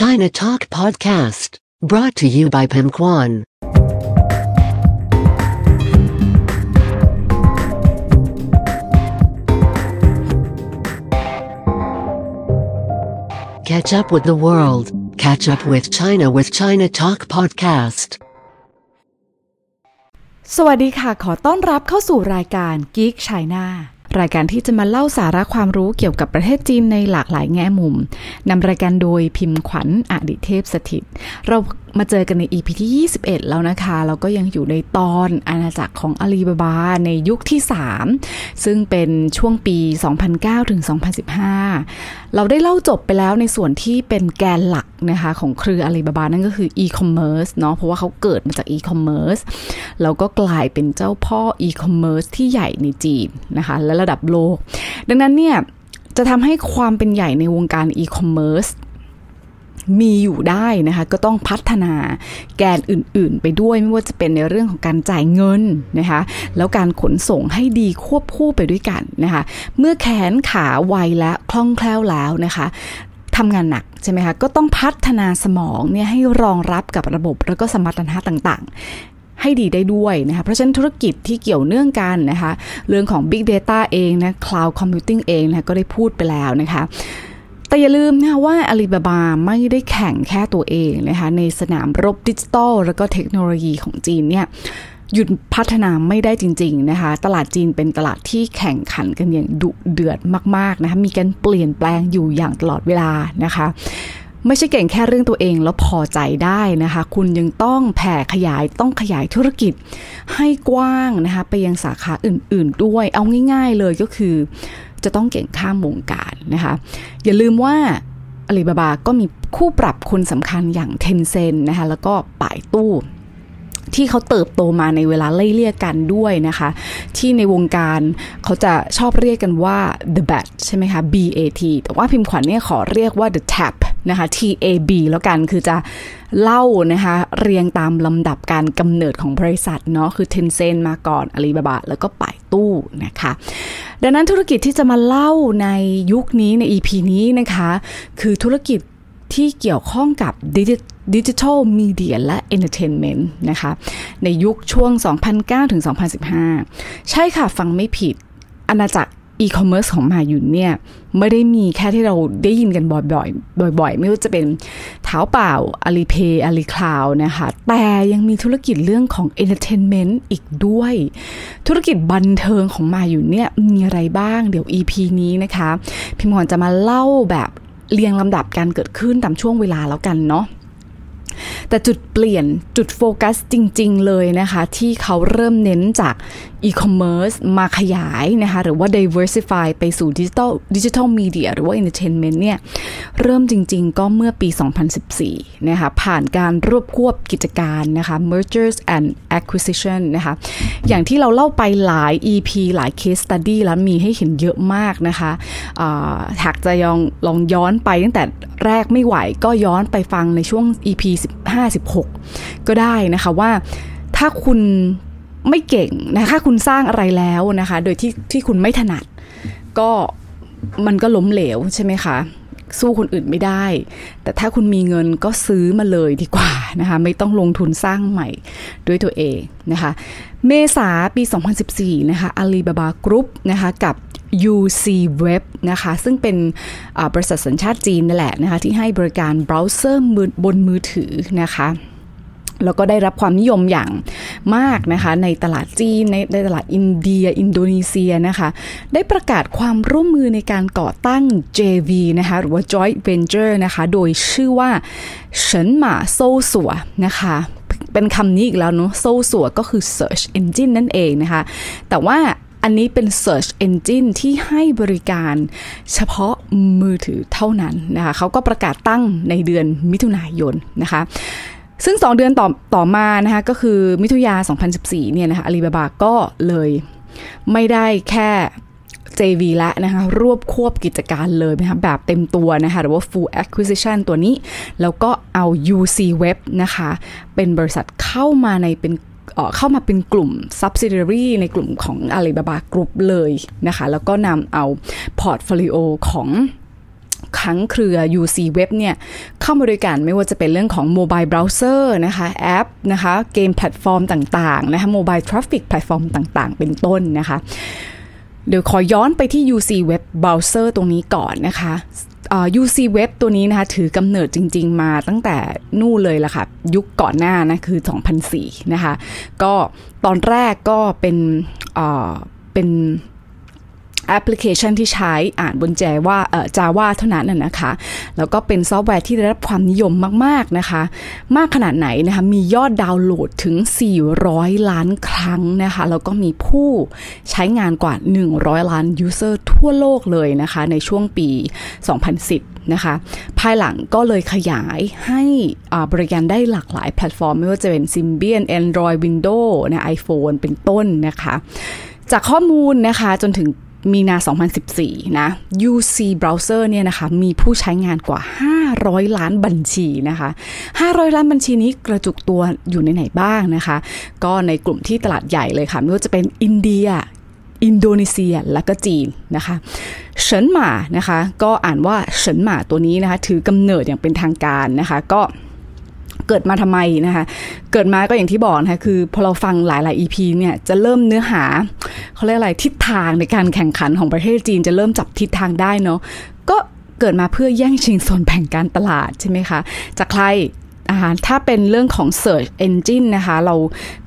China Talk Podcast, brought to you by Pim Kwan. Catch up with the world, catch up with China with China Talk Podcast. สวัสดีค่ะ ขอต้อนรับเข้าสู่รายการ Geek China รายการที่จะมาเล่าสาระความรู้เกี่ยวกับประเทศจีนในหลากหลายแง่มุมนำรายการโดยพิมพ์ขวัญอดิเทพสถิต เรามาเจอกันใน EP ที่ 21 แล้วนะคะเราก็ยังอยู่ในตอนอาณาจักรของอาลีบาบาในยุคที่ 3 ซึ่งเป็นช่วงปี 2009 ถึง 2015 เราได้เล่าจบไปแล้วในส่วนที่เป็นแกนหลักนะคะของเครืออาลีบาบานั่นก็คือ e-commerce เนาะเพราะว่าเขาเกิดมาจาก e-commerce แล้วก็กลายเป็นเจ้าพ่อ e-commerce ที่ใหญ่ในจีนนะคะและระดับโลก ดังนั้นเนี่ยจะทำให้ความเป็นใหญ่ในวงการ e-commerce มีอยู่ได้นะคะก็ต้องพัฒนาแกนอื่นๆ ไปด้วยไม่ว่าจะเป็นในเรื่องของการจ่ายเงินนะคะแล้วการขนส่งให้ดีควบคู่ไปด้วยกันนะคะเมื่อแขนขาไวและคล่องแคล่วแล้วนะคะทำงานหนักใช่ไหมคะก็ต้องพัฒนาสมองเนี่ยให้รองรับกับระบบแล้วก็สมรรถนะต่างๆให้ดีได้ด้วยนะคะเพราะฉะนั้นธุรกิจที่เกี่ยวเนื่องกันนะคะเรื่องของ Big Data เองนะ Cloud Computing เองนะก็ได้พูดไปแล้วนะคะ แต่อย่าลืมนะว่าอาลีบาบาไม่ได้แข่งแค่ตัวเองนะคะในสนามรบดิจิตอลแล้วก็เทคโนโลยีของจีนเนี่ยหยุดพัฒนาไม่ได้จริง ๆนะคะ ตลาดจีนเป็นตลาดที่แข่งขันกันอย่างดุเดือดมากๆนะคะมีการเปลี่ยนแปลงอยู่อย่างตลอดเวลานะคะ ไม่ใช่เก่งแค่เรื่องตัวเองแล้วพอใจได้นะคะ คุณยังต้องแผ่ขยายต้องขยายธุรกิจให้กว้างนะคะ ไปยังสาขาอื่น ๆ ด้วย เอาง่าย ๆเลยก็คือ จะต้องเก่งข้ามวงการนะคะ อย่าลืมว่าอาลีบาบาก็มีคู่ปรับคนสำคัญอย่างเทนเซนนะคะแล้วก็ป่ายตู้ที่เขาเติบโตมาในเวลาไล่เลี่ยกันด้วยนะคะ ที่ในวงการเขาจะชอบเรียกกันว่า the bat ใช่ไหมคะ BAT แต่ว่าพิมพ์ขวัญเนี่ยขอเรียกว่า the tap นะคะ TAB แล้วกันคือจะเล่านะคะเรียงตามลำดับการกำเนิดของบริษัทเนาะคือ Tencent มาก่อนอาลีบาบาแล้วก็ไป่ตู้นะคะ ดังนั้นธุรกิจที่จะมาเล่าในยุคนี้ใน EP นี้นะคะ คือธุรกิจที่เกี่ยวข้องกับ digital media และ entertainment นะคะ ในยุคช่วง 2009 ถึง 2015 ใช่ค่ะ ฟังไม่ผิดอาณาจักร อีคอมเมิร์ซของหม่าหยุนเนี่ยไม่ได้มีแค่ที่เราได้ยินกันบ่อยๆ บ่อย ๆ ไม่ว่าจะเป็นเถาเป่า Alipay AliCloud นะคะแต่ยังมีธุรกิจเรื่องของ entertainment อีกด้วย ธุรกิจบันเทิงของหม่าหยุนเนี่ยมีอะไรบ้างเดี๋ยว EP นี้นะคะ พิมพ์ก่อนจะมาเล่าแบบเรียงลำดับการเกิดขึ้นตามช่วงเวลาแล้วกันเนาะ แต่จุดเปลี่ยนจุดโฟกัสจริง ๆ เลยนะคะ ที่เขาเริ่มเน้นจากอีคอมเมิร์ซมาขยายนะคะ หรือว่า diversify ไปสู่ดิจิทัลดิจิทัลมีเดียหรือว่า entertainment เนี่ย เริ่มจริง ๆ ก็เมื่อปี 2014 นะคะ ผ่านการรวบควบกิจการนะคะ mergers and acquisition นะคะ อย่างที่เราเล่าไปหลาย EP หลาย case study แล้วมีให้เห็นเยอะมากนะคะหากจะยองลองย้อนไปตั้งแต่แรกไม่ไหวก็ย้อนไปฟังในช่วง EP 15-16 ก็ได้นะคะว่าถ้าคุณไม่เก่งนะคะคุณสร้างอะไรแล้วนะคะ โดยที่ที่คุณไม่ถนัด ก็มันก็ล้มเหลวใช่ไหมคะสู้คนอื่นไม่ได้ แต่ถ้าคุณมีเงินก็ซื้อมาเลยดีกว่านะคะ ไม่ต้องลงทุนสร้างใหม่ด้วยตัวเองนะคะ เมษาปี 2014 นะคะ Alibaba Group นะคะ กับ UC Web นะคะ ซึ่งเป็นบริษัทสัญชาติจีนนั่นแหละนะคะ ที่ให้บริการเบราว์เซอร์บนมือถือนะคะแล้วก็ได้รับความนิยมอย่างมากนะคะ ในตลาดจีนในในตลาดอินเดีย อินโดนีเซียนะคะ ได้ประกาศความร่วมมือในการก่อตั้ง JV นะคะ หรือว่า Joint Venture นะคะ โดยชื่อว่าเฉินหมาโซ่สัวนะคะ เป็นคำนี้อีกแล้วเนาะโซ่สัวก็คือ Search Engine นั่นเองนะคะ แต่ว่า อันนี้เป็น Search Engine ที่ให้บริการเฉพาะมือถือเท่านั้นนะคะเขาก็ประกาศตั้งในเดือนมิถุนายนนะคะซึ่ง 2 เดือนต่อต่อมานะคะก็คือมิถุยา 2014 เนี่ยนะคะอาลีบาบาก็เลยไม่ได้แค่ JV ละนะคะรวบควบกิจการเลยนะคะแบบเต็มตัวนะคะหรือว่า full acquisition ตัวนี้ แล้วก็เอา UC Web นะคะเป็นบริษัทเข้ามาในเป็น เข้ามาเป็นกลุ่ม subsidiary ในกลุ่มของ Alibaba Group เลยนะคะ แล้วก็นำเอา portfolio ของทั้งเครือ UC Web เนี่ยเข้ามาด้วยกันไม่ว่าจะเป็นเรื่องของ mobile browser นะคะแอปนะคะ game platform ต่างๆนะคะ mobile traffic platform ต่างๆ เป็นต้นนะคะ เดี๋ยวขอย้อนไปที่ UC Web Browser ตรงนี้ก่อนนะคะ UC Web ตัวนี้นะคะถือกำเนิดจริง ๆ มาตั้งแต่นู่นเลยล่ะค่ะ ยุคก่อนหน้านะคือ 2004 นะคะ ก็ตอนแรกก็เป็นเป็น แอปพลิเคชันที่ใช้อ่านบนแจว่าเอ่อ Java เท่านั้นนะคะ แล้วก็เป็นซอฟต์แวร์ที่ได้รับความนิยมมาก ๆ นะคะ มากขนาดไหนนะคะ มียอดดาวน์โหลดถึง 400 ล้านครั้งนะคะ แล้วก็มีผู้ใช้งานกว่า 100 ล้าน user ทั่วโลกเลยนะคะ ในช่วงปี 2010 นะคะ ภายหลังก็เลยขยายให้บริการได้หลากหลายแพลตฟอร์ม ไม่ว่าจะเป็น Symbian Android Windows นะ iPhone เป็นต้นนะคะ จากข้อมูลนะคะจนถึง มีนา 2014 นะ UC Browser เนี่ยนะคะ มีผู้ใช้งานกว่า 500 ล้านบัญชีนะคะ 500 ล้านบัญชีนี้กระจุกตัวอยู่ในไหนบ้างนะคะ ก็ในกลุ่มที่ตลาดใหญ่เลยค่ะ ไม่ว่าจะเป็นอินเดีย อินโดนีเซีย และก็จีนนะคะเฉินหมานะคะ ก็อ่านว่าเฉินหมาตัวนี้นะคะ ถือกำเนิดอย่างเป็นทางการนะคะ ก็ เกิดมาทำไมนะคะ เกิดมาก็อย่างที่บอกนะคะคือพอเราฟังหลายๆ EP เนี่ยจะเริ่มเนื้อหาเขาเรียกอะไรทิศทางในการแข่งขันของประเทศจีนจะเริ่มจับทิศทางได้เนาะก็เกิดมาเพื่อแย่งชิงส่วนแบ่งการตลาดใช่ไหมคะ จากใครถ้าเป็นเรื่องของ Search Engine นะคะ เรา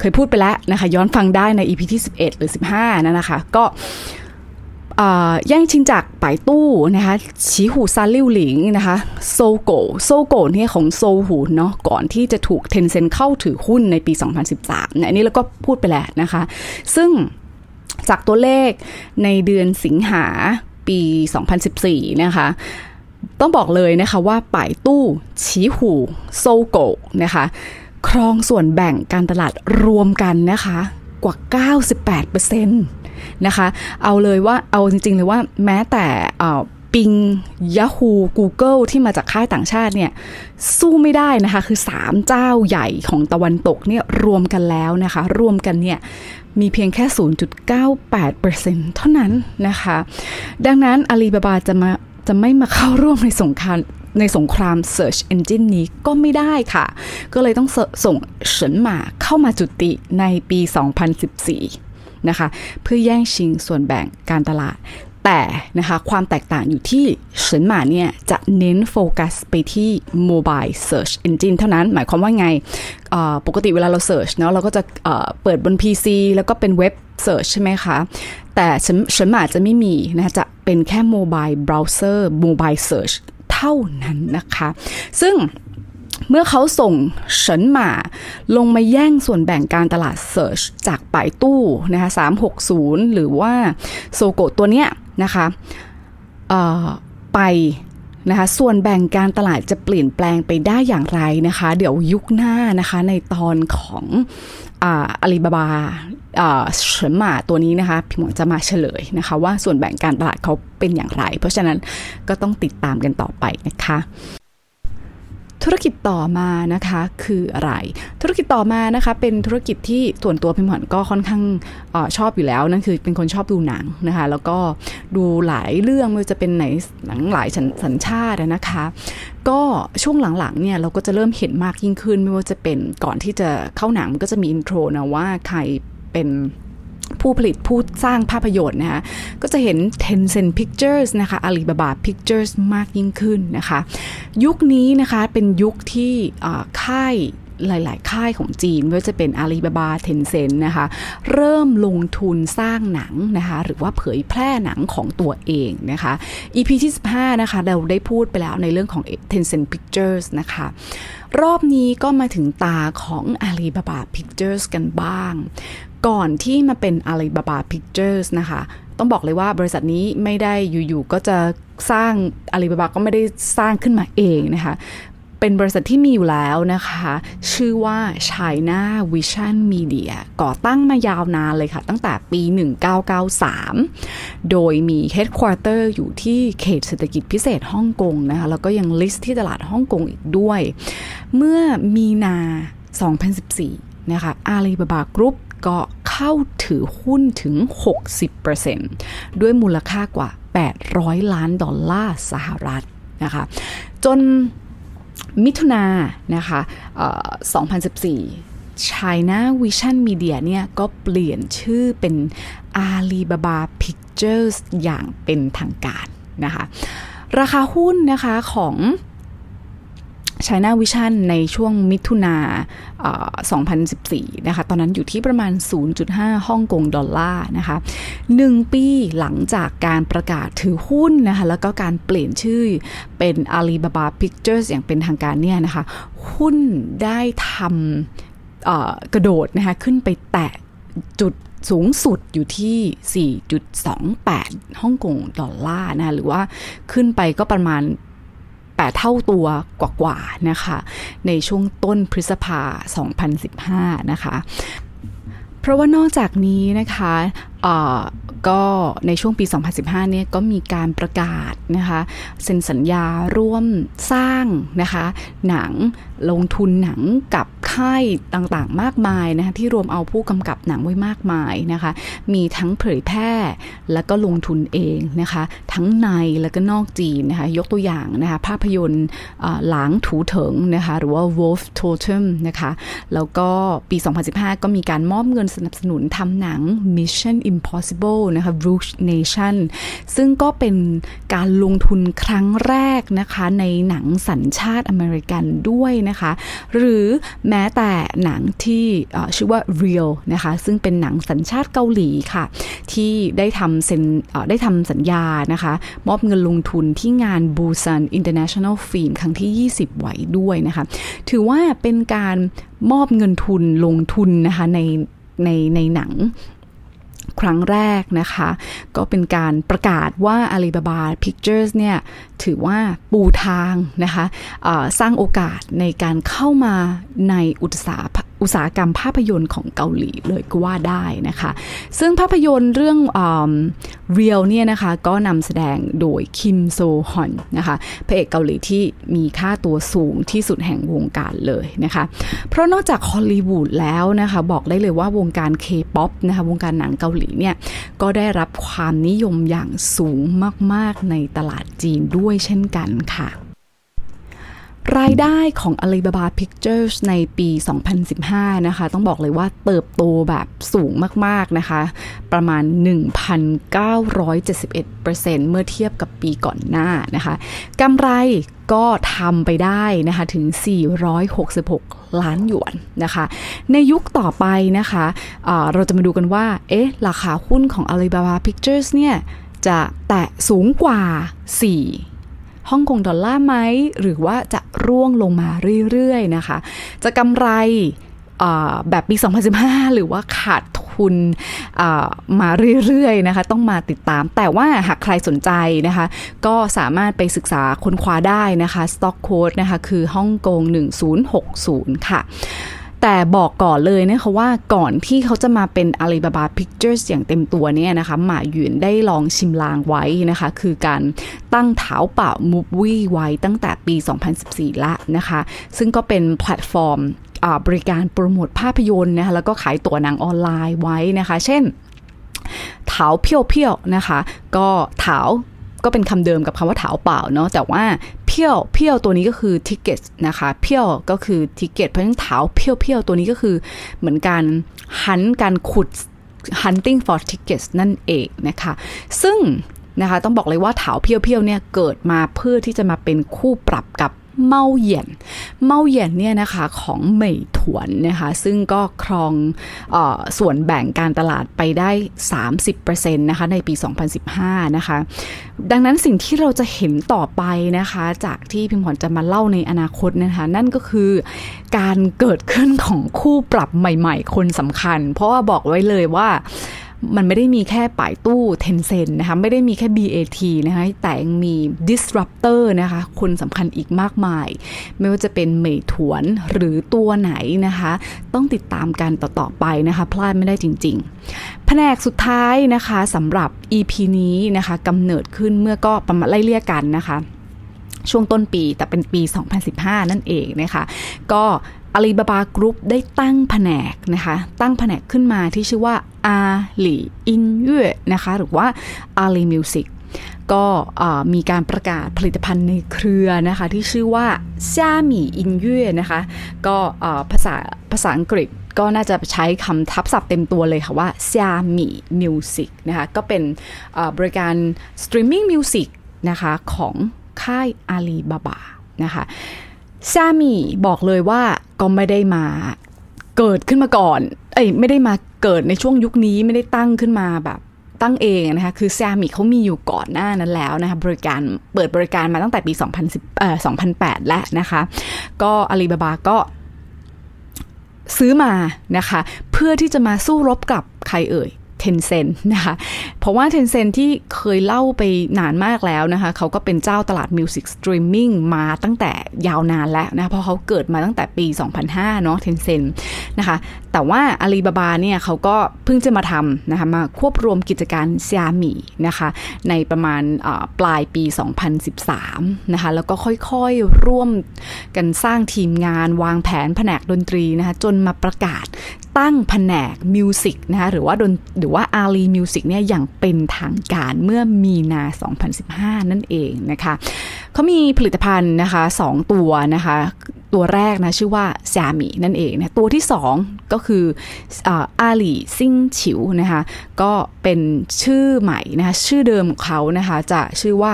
เคยพูดไปแล้วนะคะ ย้อนฟังได้ใน EP ที่ 11 หรือ 15นะนะคะ ก็ แย่งชิงจากไป่ตู้นะคะฉีหู่ซานลิ่วหลิงนะคะ Sogou Sogou เนี่ยของโซหูเนาะก่อนที่จะถูก Tencent เข้าถือหุ้นในปี 2013เนี่ยอันนี้เราก็พูดไปแล้วนะคะ ซึ่งจากตัวเลขในเดือนสิงหาปี 2014 นะคะต้องบอกเลยนะคะว่าไป่ตู้ฉีหู่ Sogou นะคะครองส่วนแบ่งการตลาดรวมกันนะคะกว่า 98%นะคะ เอาเลยว่าเอาจริงๆเลยว่าแม้แต่ปิง Yahoo Google ที่มาจากค่ายต่างชาติเนี่ย สู้ไม่ได้นะคะ คือ 3 เจ้าใหญ่ของตะวันตกเนี่ยรวมกันแล้วนะคะ รวมกันเนี่ยมีเพียงแค่ 0.98%เท่านั้นนะคะ ดังนั้นอาลีบาบาจะมาจะไม่มาเข้าร่วมในสงครามในสงคราม Search Engine นี้ก็ไม่ได้ค่ะ ก็เลยต้องส่งเฉินหมาเข้ามาจุติในปี 2014 นะคะ เพื่อแย่งชิงส่วนแบ่งการตลาด แต่นะคะความแตกต่างอยู่ที่เฉินหมาเนี่ยจะเน้นโฟกัสไปที่ Mobile Search Engine เท่านั้นหมายความว่าไง ปกติเวลาเรา Search เนาะเราก็จะเปิดบน PC แล้วก็เป็นเว็บ Search ใช่ไหมคะ แต่เฉินหมาจะไม่มีนะจะเป็นแค่ Mobile Browser Mobile Search เท่านั้นนะคะ ซึ่ง เมื่อเขาส่งเฉินหมาลงมาแย่งส่วนแบ่งการตลาดเซิร์ชจากป่ายตู้นะคะ360 หรือว่าโซโกตัวเนี้ยนะคะไปนะคะส่วนแบ่งการตลาดจะเปลี่ยนแปลงไปได้อย่างไรนะคะ เดี๋ยวยุคหน้านะคะในตอนของอาลีบาบาเฉินหมาตัวนี้นะคะพี่หมอจะมาเฉลยนะคะว่าส่วนแบ่งการตลาดเขาเป็นอย่างไร เพราะฉะนั้นก็ต้องติดตามกันต่อไปนะคะ ธุรกิจต่อมานะคะคืออะไร ธุรกิจต่อมานะคะเป็นธุรกิจที่ส่วนตัวพิมพ์พรก็ค่อนข้างอชอบอยู่แล้วนั่นคือเป็นคนชอบดูหนังนะคะแล้วก็ดูหลายเรื่องไม่ว่าจะเป็นไหนหนังหลายสัญชาตินะคะ ก็ช่วงหลังๆเนี่ยเราก็จะเริ่มเห็นมากยิ่งขึ้นไม่ว่าจะเป็นก่อนที่จะเข้าหนังมันก็จะมี intro นะว่าใครเป็น ผู้ผลิตผู้สร้างภาพยนตร์นะคะก็จะเห็น Tencent Pictures นะคะ Alibaba Pictures มากยิ่งขึ้นนะคะ ยุคนี้นะคะเป็นยุคที่ค่ายหลาย ๆ ค่ายของจีนไม่ว่าจะเป็นอาลีบาบาเทนเซนนะคะ เริ่มลงทุนสร้างหนังนะคะ หรือว่าเผยแพร่หนังของตัวเองนะคะ EP ที่ 15 นะคะ เราได้พูดไปแล้วในเรื่องของ Tencent Pictures นะคะ รอบนี้ก็มาถึงตาของ Alibaba Pictures กันบ้าง ก่อนที่มาเป็น Alibaba Pictures นะคะ ต้องบอกเลยว่าบริษัทนี้ไม่ได้อยู่ๆก็จะสร้าง Alibaba ก็ไม่ได้สร้างขึ้นมาเองนะคะ เป็นบริษัทที่มีอยู่แล้วนะคะ ชื่อว่า China Vision Media ก่อตั้งมายาวนานเลยค่ะ ตั้งแต่ปี 1993 โดยมี Headquarter อยู่ที่เขตเศรษฐกิจพิเศษฮ่องกงนะคะ แล้วก็ยังลิสต์ที่ตลาดฮ่องกงอีกด้วย เมื่อมีนา 2014นะคะ Alibaba Group ก็ ก็เข้าถือหุ้นถึง 60%ด้วยมูลค่ากว่า 800 ล้านดอลลาร์สหรัฐนะคะ จนมิถุนานะคะ2014 China Vision Media เนี่ยก็เปลี่ยนชื่อเป็น Alibaba Pictures อย่างเป็นทางการนะคะ ราคาหุ้นนะคะของ China Vision ในช่วงมิถุนา2014 นะคะ ตอนนั้นอยู่ที่ประมาณ 0.5ฮ่องกงดอลลาร์นะคะ1ปีหลังจากการประกาศถือหุ้นนะคะ แล้วก็การเปลี่ยนชื่อเป็น Alibaba Pictures อย่างเป็นทางการเนี่ยนะคะ หุ้นได้ทำกระโดดนะคะ ขึ้นไปแตะจุดสูงสุดอยู่ที่ 4.28 ฮ่องกงดอลลาร์นะ หรือว่าขึ้นไปก็ประมาณ 8 เท่าตัวกว่าๆนะคะ ในช่วงต้นพฤษภา 2015 นะคะ เพราะว่านอกจากนี้นะคะ ก็ในช่วงปี 2015 เนี่ยก็มีการประกาศนะคะเซ็นสัญญาร่วมสร้างนะคะหนังลงทุนหนังกับค่ายต่างๆ มากมายนะคะที่รวมเอาผู้กำกับหนังไว้มากมายนะคะมีทั้งเผยแพร่แล้วก็ลงทุนเองนะคะทั้งในแล้วก็นอกจีนนะคะยกตัวอย่างนะคะภาพยนตร์หลางถูเถิงนะคะหรือว่า Wolf Totem นะคะแล้วก็ปี 2015 ก็มีการมอบเงินสนับสนุนทำหนัง Mission Impossible นะคะ Rouge Nation ซึ่งก็เป็นการลงทุนครั้งแรกนะคะในหนังสัญชาติอเมริกันด้วยนะคะ หรือแม้แต่หนังที่ชื่อว่า Real นะคะ ซึ่งเป็นหนังสัญชาติเกาหลีค่ะ ที่ได้ทำเซ็นได้ทำสัญญานะคะ มอบเงินลงทุนที่งาน Busan International Film ครั้งที่ 20 ไว้ด้วยนะคะ ถือว่าเป็นการมอบเงินทุนลงทุนนะคะในในในหนัง ครั้งแรกนะคะ ก็เป็นการประกาศว่า Alibaba Pictures เนี่ยถือว่าปูทางนะคะสร้างโอกาสในการเข้ามาในอุตสาหอุตสาหกรรมภาพยนตร์ของเกาหลีเลยก็ว่าได้นะคะ ซึ่งภาพยนตร์เรื่อง Real เนี่ยนะคะก็นำแสดงโดยคิมซูฮยอนนะคะพระเอกเกาหลีที่มีค่าตัวสูงที่สุดแห่งวงการเลยนะคะ เพราะนอกจากฮอลลีวูดแล้วนะคะ บอกได้เลยว่าวงการเคป๊อปนะคะวงการหนังเกาหลีเนี่ยก็ได้รับความนิยมอย่างสูงมาก ๆ ในตลาดจีนด้วยเช่นกันค่ะรายได้ของ Alibaba Pictures ในปี 2015 นะคะ ต้องบอกเลยว่าเติบโตแบบสูงมาก ๆ นะคะ ประมาณ 1,971%เมื่อเทียบกับปีก่อนหน้านะคะกำไร ก็ทำไปได้นะคะถึง 466 ล้านหยวนนะคะ ในยุคต่อไปนะคะะเราจะมาดูกันว่า เอ๊ะ ราคาหุ้นของ Alibaba Pictures เนี่ย จะแตะสูงกว่า 4ฮ่องกงดอลลาร์ไหม หรือว่าจะร่วงลงมาเรื่อย ๆ นะคะ จะกำไรแบบปี 2015 หรือว่าขาดทุน คุณมาเรื่อยๆนะคะ ต้องมาติดตาม แต่ว่าหากใครสนใจนะคะ ก็สามารถไปศึกษาค้นคว้าได้นะคะ Stock Code นะคะ คือฮ่องกง 1060 ค่ะแต่บอกก่อนเลยนะคะว่าก่อนที่เขาจะมาเป็น Alibaba Pictures อย่างเต็มตัวเนี่ยนะคะหมาหยวนได้ลองชิมลางไว้นะคะ คือการตั้งเท้าเป่ามูฟวี่ไว้ตั้งแต่ปี 2014 ละนะคะ ซึ่งก็เป็นแพลตฟอร์ม บริการโปรโมทภาพยนตร์นะคะแล้วก็ขายตั๋วหนังออนไลน์ไว้นะคะ เช่นถาเพียวเพียวนะคะ ก็ถาก็เป็นคำเดิมกับคำว่าถาเปล่าเนาะแต่ว่าเพียวเพียวตัวนี้ก็คือทิเกตนะคะเพียวก็คือทิเกตเพราะฉะนั้นถาเพียวเพียวตัวนี้ก็คือเหมือนการหันการขุด hunting for tickets นั่นเองนะคะ ซึ่งนะคะต้องบอกเลยว่าถาเพียวเพียวเนี่ยเกิดมาเพื่อที่จะมาเป็นคู่ปรับกับ เมาเหยียน เมาเหยียนเนี่ยนะคะของเหมยถวนนะคะซึ่งก็ครองอส่วนแบ่งการตลาดไปได้ 30%นะคะในปี 2015 นะคะ ดังนั้นสิ่งที่เราจะเห็นต่อไปนะคะ จากที่พิมพ์ขวัญจะมาเล่าในอนาคตนะคะนั่นก็คือการเกิดขึ้นของคู่ปรับใหม่ๆ คนสำคัญ เพราะว่าบอกไว้เลยว่า มันไม่ได้มีแค่ป่ายตู้เทนเซนนะคะไม่ได้มีแค่ BAT นะคะแต่ยังมี disruptor นะคะคนสำคัญอีกมากมาย ไม่ว่าจะเป็นเหม่ยถวนหรือตัวไหนนะคะ ต้องติดตามกันต่อ ๆ ไปนะคะพลาดไม่ได้จริง ๆ แผนกสุดท้ายนะคะสำหรับ EP นี้นะคะกำเนิดขึ้นเมื่อก็ประมาณไล่เลี่ยกันนะคะช่วงต้นปีแต่เป็นปี 2015 นั่นเองนะคะ ก็ Alibaba Group ได้ตั้งแผนกนะคะ ตั้งแผนกขึ้นมาที่ชื่อว่าอาลีอินเย่นะคะ หรือว่า Ali Musicก็มีการประกาศผลิตภัณฑ์ในเครือนะคะ ที่ชื่อว่าซียมี่อินเย่นะคะ ก็ภาษาภาษาอังกฤษก็น่าจะใช้คำทับศัพท์เต็มตัวเลยค่ะว่า Xiami Music นะคะ ก็เป็นบริการ streaming music นะคะของค่ายอาลีบาบานะคะ Xiami บอกเลยว่าก็ไม่ได้มาเกิดขึ้นมาก่อน เอ้ยไม่ได้มาเกิดในช่วงยุคนี้ไม่ได้ตั้งขึ้นมาแบบตั้งเองนะคะ คือ Xiami เขามีอยู่ก่อนหน้านั้นแล้วนะคะบริการเปิดบริการมาตั้งแต่ปี 2010เอ่อ2008 แล้วนะคะ ก็อาลีบาบาก็ซื้อมานะคะ เพื่อที่จะมาสู้รบกับใครเอ่ย Tencent นะคะ เพราะว่า Tencent ที่เคยเล่าไปนานมากแล้วนะคะ เขาก็เป็นเจ้าตลาด music streaming มาตั้งแต่ยาวนานแล้วนะ เพราะเขาเกิดมาตั้งแต่ปี 2005 เนาะ Tencentนะคะ แต่ว่าอาลีบาบาเนี่ยเขาก็เพิ่งจะมาทำนะคะ มาควบรวมกิจการ Xiami นะคะ ในประมาณปลายปี 2013 นะคะ แล้วก็ค่อยๆร่วมกันสร้างทีมงานวางแผนแผนกดนตรีนะคะ จนมาประกาศ ตั้งแผนก music นะคะหรือว่าดนหรือว่า Ali Music เนี่ยอย่างเป็นทางการเมื่อมีนา 2015 นั่นเองนะคะเขามีผลิตภัณฑ์นะคะ 2 ตัวนะคะ ตัวแรกนะชื่อว่า Xiami นั่นเองนะตัวที่ 2 ก็คืออาลีซิงฉิวนะคะก็เป็นชื่อใหม่นะคะชื่อเดิมของเขานะคะจะชื่อว่า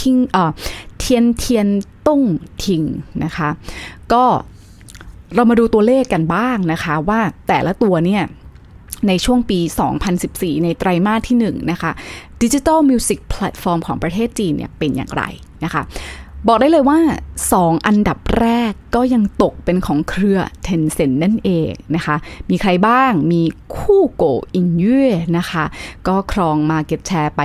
ทิงเอ่อเทียนเทียนต้งทิงนะคะก็ เรามาดูตัวเลขกันบ้างนะคะ ว่าแต่ละตัวเนี่ยในช่วงปี 2014 ในไตรมาสที่1นะคะ digital music platform ของประเทศจีนเนี่ยเป็นอย่างไรนะคะ บอกได้เลยว่า 2 อันดับแรกก็ยังตกเป็นของเครือ Tencent นั่นเองนะคะ มีใครบ้างมีคู่โกอินเย่นะคะ ก็ครอง Market Share ไป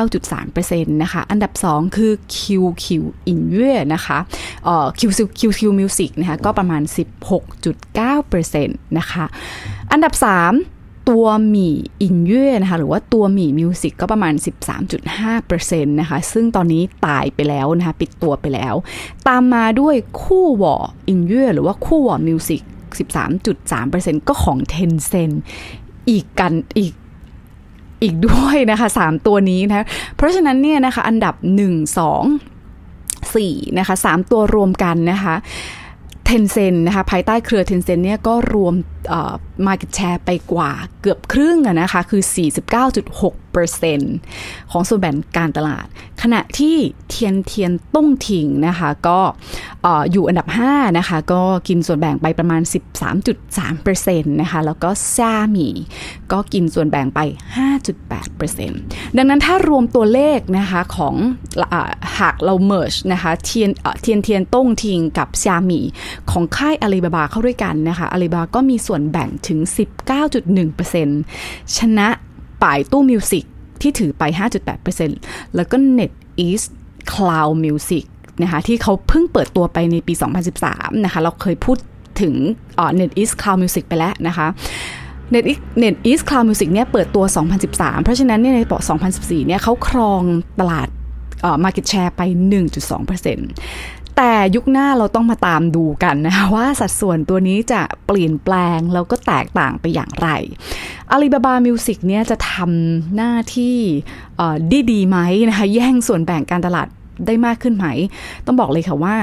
19.3%นะคะ อันดับ 2 คือ QQ อินเย่นะคะเอ่อ QQ QQ Music นะคะ ก็ประมาณ 16.9%นะคะ อันดับ 3 ตัวหมี่อินเย่นะคะหรือว่าตัวหมี่มิวสิกก็ประมาณ 13.5%นะคะซึ่งตอนนี้ตายไปแล้วนะคะปิดตัวไปแล้ว ตามมาด้วยคู่วออินเย่หรือว่า Kuwo Music 13.3%ก็ของ Tencent อีกกันอีกอีกด้วยนะคะ 3 ตัวนี้นะเพราะฉะนั้นเนี่ยนะคะอันดับ 1 2 4นะคะ3ตัวรวมกันนะคะ Tencent นะคะภายใต้เครือ Tencent เนี่ยก็รวม market share ไปกว่าเกือบครึ่งนะคะคือ 49.6% ของส่วนแบ่งการตลาด ขณะที่เทียนเทียนต้งทิงนะคะก็อยู่อันดับ 5 นะคะ ก็กินส่วนแบ่งไปประมาณ 13.3%นะคะ แล้วก็ Xiami ก็กินส่วนแบ่งไป 5.8%ดังนั้นถ้ารวมตัวเลขนะคะของอหากเรา merge นะคะเทียนเทียนเทียนต้งทิงกับ Xiamiของค่ายอาลีบาบาเข้าด้วยกันนะคะอาลีบาก็มีส่วนแบ่งถึง 19.1%ชนะ ป่ายตู้มิวสิกที่ถือไป 5.8%แล้วก็ Net East Cloud Music นะคะที่เขาเพิ่งเปิดตัวไปในปี 2013 นะคะ เราเคยพูดถึง Net East Cloud Music ไปแล้วนะคะ Net East Net East Cloud Music เนี่ยเปิดตัว 2013 เพราะฉะนั้นเนี่ยในปี2014 เนี่ยเขาครองตลาด Market Share ไป 1.2% แต่ยุคหน้าเราต้องมาตามดูกันนะคะว่าสัดส่วนตัวนี้จะเปลี่ยนแปลงแล้วก็แตกต่างไปอย่างไรอาลีบาบามิวสิกเนี่ยจะทำหน้าที่ดีดีไหมนะคะแย่งส่วนแบ่งการตลาดได้มากขึ้นไหม ต้องบอกเลยค่ะว่า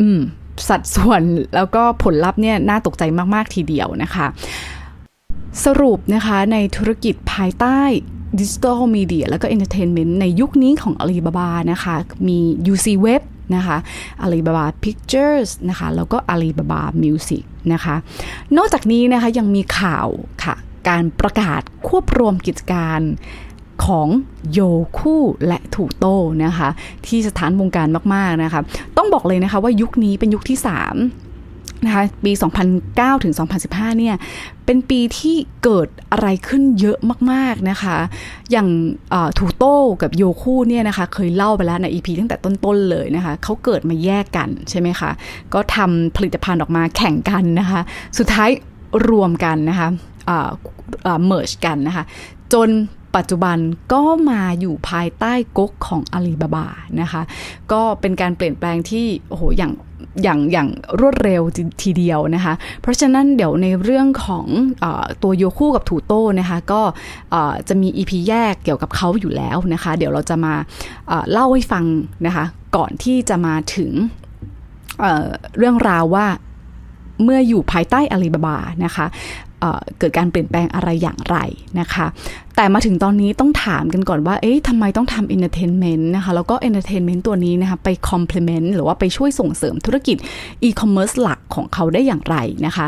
อืม สัดส่วนแล้วก็ผลลัพธ์เนี่ยน่าตกใจมาก ๆ ทีเดียวนะคะ สรุปนะคะในธุรกิจภายใต้digital media แล้วก็ entertainment ในยุคนี้ของอาลีบาบานะคะ มี UC Web นะคะ Alibaba Pictures นะคะแล้วก็ Alibaba Music นะคะ นอกจากนี้นะคะยังมีข่าวค่ะ การประกาศควบรวมกิจการของ Youku และ Tudou นะคะ ที่สะท้านวงการมาก ๆ นะคะ ต้องบอกเลยนะคะว่ายุคนี้เป็นยุคที่ 3 นะคะปี 2009 ถึง 2015 เนี่ย เป็นปีที่เกิดอะไรขึ้นเยอะมาก ๆ นะคะ อย่างถูโต้กับโยคู่เนี่ยนะคะ เคยเล่าไปแล้วใน EP ตั้งแต่ต้น ๆ เลยนะคะ เขาเกิดมาแยกกันใช่ไหมคะ ก็ทำผลิตภัณฑ์ออกมาแข่งกันนะคะ สุดท้ายรวมกันนะคะเมิร์ชกันนะคะ จนปัจจุบันก็มาอยู่ภายใต้ก๊กของอาลีบาบานะคะ ก็เป็นการเปลี่ยนแปลงที่ โอ้โห อย่าง อย่างอย่างรวดเร็วทีเดียวนะคะ เพราะฉะนั้นเดี๋ยวในเรื่องของอตัว Youku กับ Tudou นะคะก็จะมี EP แยกเกี่ยวกับเขาอยู่แล้วนะคะ เดี๋ยวเราจะมาเล่าให้ฟังนะคะ ก่อนที่จะมาถึงเเรื่องราวว่าเมื่ออยู่ภายใต้อาลีบาบานะคะเกิดการเปลี่ยนแปลงอะไรอย่างไรนะคะแต่มาถึงตอนนี้ต้องถามกันก่อนว่า เอ๊ะทำไมต้องทำ entertainment นะคะ แล้วก็ entertainment ตัวนี้นะคะ ไป complement หรือว่าไปช่วยส่งเสริมธุรกิจอีคอมเมิร์ซหลักของเขาได้อย่างไรนะคะ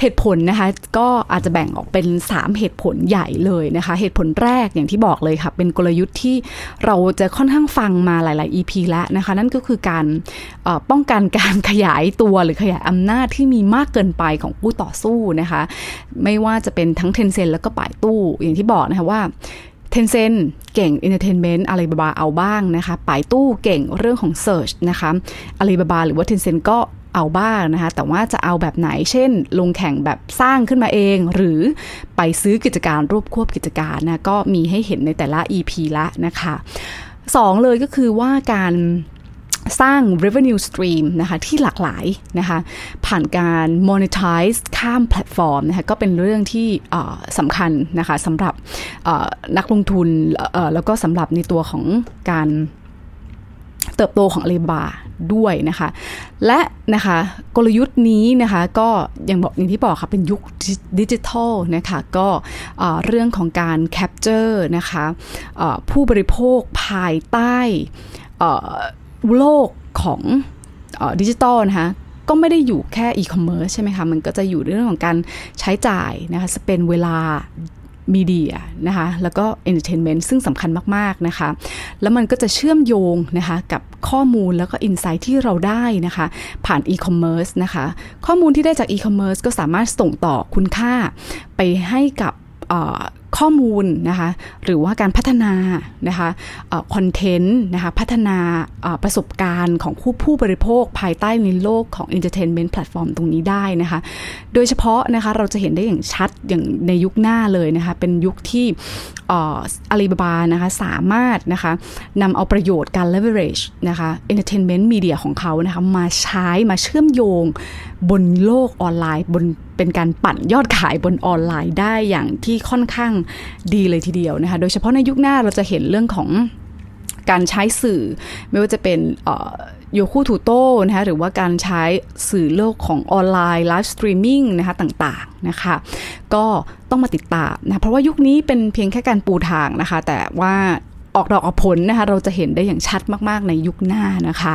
เหตุผลนะคะ ก็อาจจะแบ่งออกเป็น 3 เหตุผลใหญ่เลยนะคะ เหตุผลแรกอย่างที่บอกเลยค่ะ เป็นกลยุทธ์ที่เราจะค่อนข้างฟังมาหลาย ๆ EP แล้วนะคะ นั่นก็คือการป้องกันการขยายตัวหรือขยายอำนาจที่มีมากเกินไปของผู้ต่อสู้นะคะ ไม่ว่าจะเป็นทั้ง Tencent แล้วก็ Baidu อย่างที่บอกนะคะว่า Tencent เก่ง entertainment Alibaba เอาบ้างนะคะ Baidu เก่งเรื่องของ search นะคะอะไรบาบาหรือว่าเทนเซนก็เอาบ้างนะคะ แต่ว่าจะเอาแบบไหน เช่น ลงแข่งแบบสร้างขึ้นมาเอง หรือไปซื้อกิจการรวบควบกิจการนะ ก็มีให้เห็นในแต่ละ EP ละนะคะสองเลยก็คือว่าการ สร้าง revenue stream นะคะที่หลากหลายนะคะผ่านการ monetize ข้ามแพลตฟอร์มนะคะก็เป็นเรื่องที่สำคัญนะคะสำหรับนักลงทุนแล้วก็สำหรับในตัวของการเติบโตของอาลีบาด้วยนะคะ และนะคะกลยุทธ์นี้นะคะก็อย่างบอกอย่างที่บอกค่ะเป็นยุคดิจิทัลนะคะก็เรื่องของการ capture นะคะผู้บริโภคภายใต้ โลกของดิจิตอลนะคะก็ไม่ได้อยู่แค่อีคอมเมิร์ซใช่ไหมคะ มันก็จะอยู่เรื่องของการใช้จ่ายนะคะ spend เวลามีเดียนะคะ แล้วก็ entertainment ซึ่งสำคัญมาก ๆ นะคะ แล้วมันก็จะเชื่อมโยงนะคะ กับข้อมูลแล้วก็ insight ที่เราได้นะคะ ผ่านอีคอมเมิร์ซนะคะ ข้อมูลที่ได้จากอีคอมเมิร์ซก็สามารถส่งต่อคุณค่าไปให้กับ ข้อมูลนะคะหรือว่าการพัฒนานะคะคอนเทนต์นะคะพัฒนาประสบการณ์ของผู้ผู้บริโภคภายใต้ในโลกของ Entertainment Platform ตรงนี้ได้นะคะโดยเฉพาะนะคะเราจะเห็นได้อย่างชัดอย่างในยุคหน้าเลยนะคะเป็นยุคที่อาลีบาบานะคะสามารถนะคะนำเอาประโยชน์การ leverage นะคะ entertainment media ของเขานะคะมาใช้มาเชื่อมโยง บนโลกออนไลน์ บนเป็นการปั่นยอดขายบนออนไลน์ได้อย่างที่ค่อนข้างดีเลยทีเดียวนะคะ โดยเฉพาะในยุคหน้าเราจะเห็นเรื่องของการใช้สื่อไม่ว่าจะเป็นYouku Tudou นะคะหรือว่าการใช้สื่อโลกของออนไลน์ live streaming นะคะต่างๆนะคะก็ต้องมาติดตามนะเพราะว่ายุคนี้เป็นเพียงแค่การปูทางนะคะ แต่ว่าออกดอกออกผลนะคะเราจะเห็นได้อย่างชัดมากๆในยุคหน้านะคะ